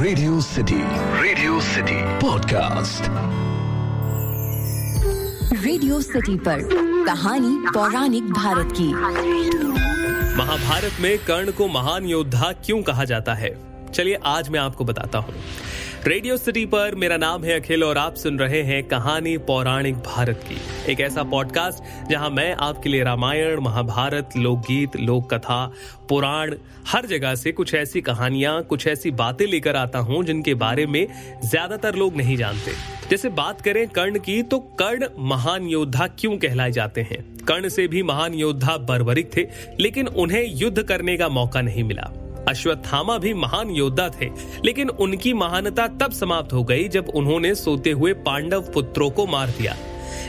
Radio City Radio City podcast Radio City पर कहानी पौराणिक भारत की। महाभारत में कर्ण को महान योद्धा क्यों कहा जाता है? चलिए आज मैं आपको बताता हूँ। रेडियो सिटी पर मेरा नाम है अखिल और आप सुन रहे हैं कहानी पौराणिक भारत की। एक ऐसा पॉडकास्ट जहाँ मैं आपके लिए रामायण, महाभारत, लोकगीत लोक कथा पुराण, हर जगह से कुछ ऐसी कहानियाँ, कुछ ऐसी बातें लेकर आता हूँ जिनके बारे में ज़्यादातर लोग नहीं जानते। जैसे बात करें कर्ण की तो कर्ण महान योद्धा क्यों कहलाए जाते हैं? कर्ण से भी महान योद्धा बर्बरिक थे, लेकिन उन्हें युद्ध करने का मौका नहीं मिला। अश्वत्थामा भी महान योद्धा थे, लेकिन उनकी महानता तब समाप्त हो गई जब उन्होंने सोते हुए पांडव पुत्रों को मार दिया।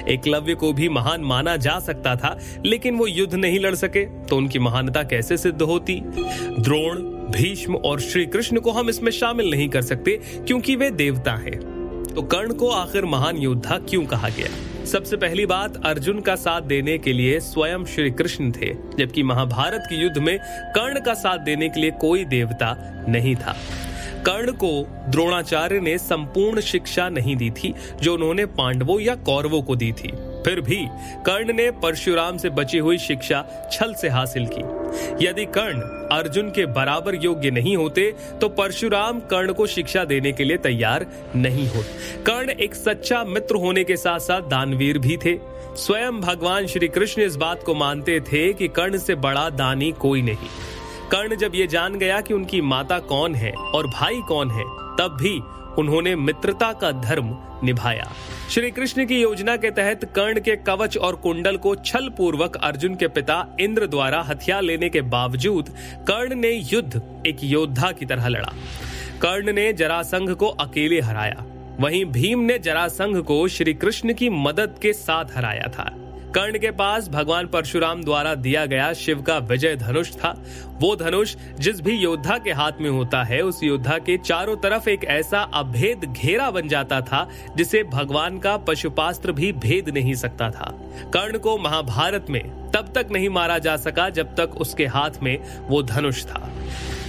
एकलव्य को भी महान माना जा सकता था, लेकिन वो युद्ध नहीं लड़ सके तो उनकी महानता कैसे सिद्ध होती? द्रोण, भीष्म और श्री कृष्ण को हम इसमें शामिल नहीं कर सकते, क्योंकि वे देवता हैं। तो कर्ण को आखिर महान योद्धा क्यों कहा गया? सबसे पहली बात अर्जुन का साथ देने के लिए स्वयं श्री कृष्ण थे, जबकि महाभारत के युद्ध में कर्ण का साथ देने के लिए कोई देवता नहीं था। कर्ण को द्रोणाचार्य ने संपूर्ण शिक्षा नहीं दी थी, जो उन्होंने पांडवों या कौरवों को दी थी। फिर भी कर्ण ने परशुराम से बची हुई शिक्षा छल से हासिल की। यदि कर्ण अर्जुन के बराबर योग्य नहीं होते तो परशुराम कर्ण को शिक्षा देने के लिए तैयार नहीं होते कर्ण एक सच्चा मित्र होने के साथ साथ दानवीर भी थे। स्वयं भगवान श्री कृष्ण इस बात को मानते थे कि कर्ण से बड़ा दानी कोई नहीं। कर्ण जब ये जान गया कि उनकी माता कौन है और भाई कौन है, तब भी उन्होंने मित्रता का धर्म निभाया। श्री कृष्ण की योजना के तहत कर्ण के कवच और कुंडल को छल पूर्वक अर्जुन के पिता इंद्र द्वारा हथियार लेने के बावजूद कर्ण ने युद्ध एक योद्धा की तरह लड़ा। कर्ण ने जरासंघ को अकेले हराया। वहीं भीम ने जरासंघ को श्री कृष्ण की मदद के साथ हराया था। कर्ण के पास भगवान परशुराम द्वारा दिया गया शिव का विजय धनुष था। वो धनुष जिस भी योद्धा के हाथ में होता है, उस योद्धा के चारों तरफ़ एक ऐसा अभेद घेरा बन जाता था, जिसे भगवान का पशुपास्त्र भी भेद नहीं सकता था। कर्ण को महाभारत में तब तक नहीं मारा जा सका जब तक उसके हाथ में वो धनुष था।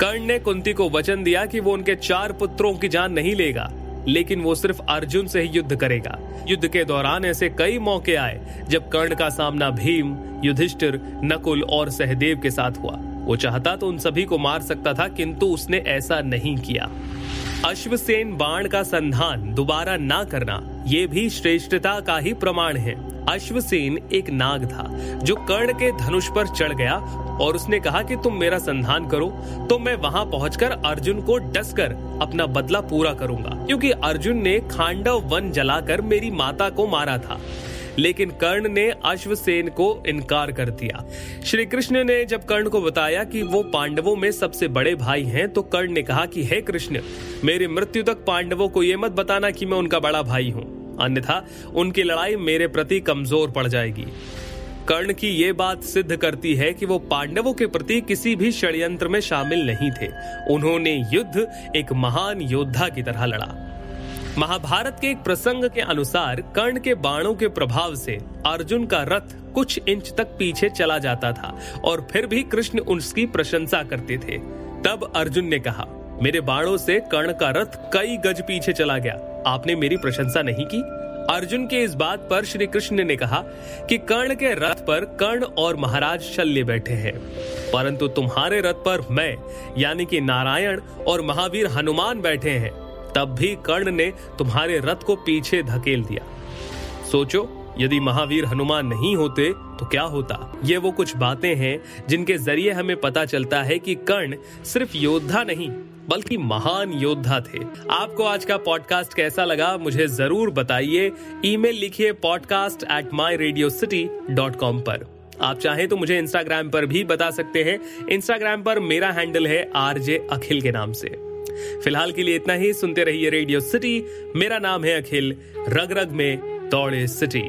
कर्ण ने कुंती को वचन दिया कि वो उनके चार पुत्रों की जान नहीं लेगा। लेकिन वो सिर्फ़ अर्जुन से ही युद्ध करेगा। युद्ध के दौरान ऐसे कई मौके आए, जब कर्ण का सामना भीम, युधिष्ठिर, नकुल और सहदेव के साथ हुआ। वो चाहता तो उन सभी को मार सकता था, किंतु उसने ऐसा नहीं किया। अश्वसेन बाण का संधान दोबारा ना करना, ये भी श्रेष्ठता का ही प्रमाण है। अश्वसेन एक नाग था, जो कर्ण के धनुष पर चढ़ गया और उसने कहा कि तुम मेरा संधान करो तो मैं वहाँ पहुंचकर अर्जुन को डस कर अपना बदला पूरा करूँगा, क्योंकि अर्जुन ने खांडव वन जलाकर मेरी माता को मारा था। लेकिन कर्ण ने अश्वसेन को इनकार कर दिया। श्री कृष्ण ने जब कर्ण को बताया कि वो पांडवों में सबसे बड़े भाई हैं तो कर्ण ने कहा कि, हे कृष्ण, मेरी मृत्यु तक पांडवों को ये मत बताना कि मैं उनका बड़ा भाई हूँ। अन्यथा, उनकी लड़ाई मेरे प्रति कमज़ोर पड़ जाएगी। कर्ण की ये बात सिद्ध करती है कि वो पांडवों के प्रति किसी भी षड्यंत्र में शामिल नहीं थे। उन्होंने युद्ध एक महान योद्धा की तरह लड़ा। महाभारत के एक प्रसंग के अनुसार कर्ण के बाणों के प्रभाव से अर्जुन का रथ कुछ इंच तक पीछे चला जाता था और फिर भी कृष्ण उसकी प्रशंसा करते थे। तब अर्जुन ने कहा, मेरे बाणों से कर्ण का रथ कई गज पीछे चला गया। आपने मेरी प्रशंसा नहीं की? अर्जुन के इस बात पर श्री कृष्ण ने कहा कि कर्ण के रथ पर कर्ण और महाराज शल्य बैठे हैं। परंतु तुम्हारे रथ पर मैं, यानी कि नारायण और महावीर हनुमान बैठे हैं, तब भी कर्ण ने तुम्हारे रथ को पीछे धकेल दिया। सोचो यदि महावीर हनुमान नहीं होते तो क्या होता? ये वो कुछ बातें हैं, जिनके ज़रिए हमें पता चलता है कि कर्ण सिर्फ़ योद्धा नहीं, बल्कि महान योद्धा थे। आपको आज का पॉडकास्ट कैसा लगा, मुझे ज़रूर बताइए। ईमेल लिखिए podcast at my radio city dot com पर। आप चाहें तो मुझे इंस्टाग्राम पर भी बता सकते हैं। इंस्टाग्राम पर मेरा हैंडल है आरजे अखिल के नाम से। फ़िलहाल के लिए इतना ही, सुनते रहिए रेडियो सिटी मेरा नाम है अखिल। रग रग में दौड़े सिटी।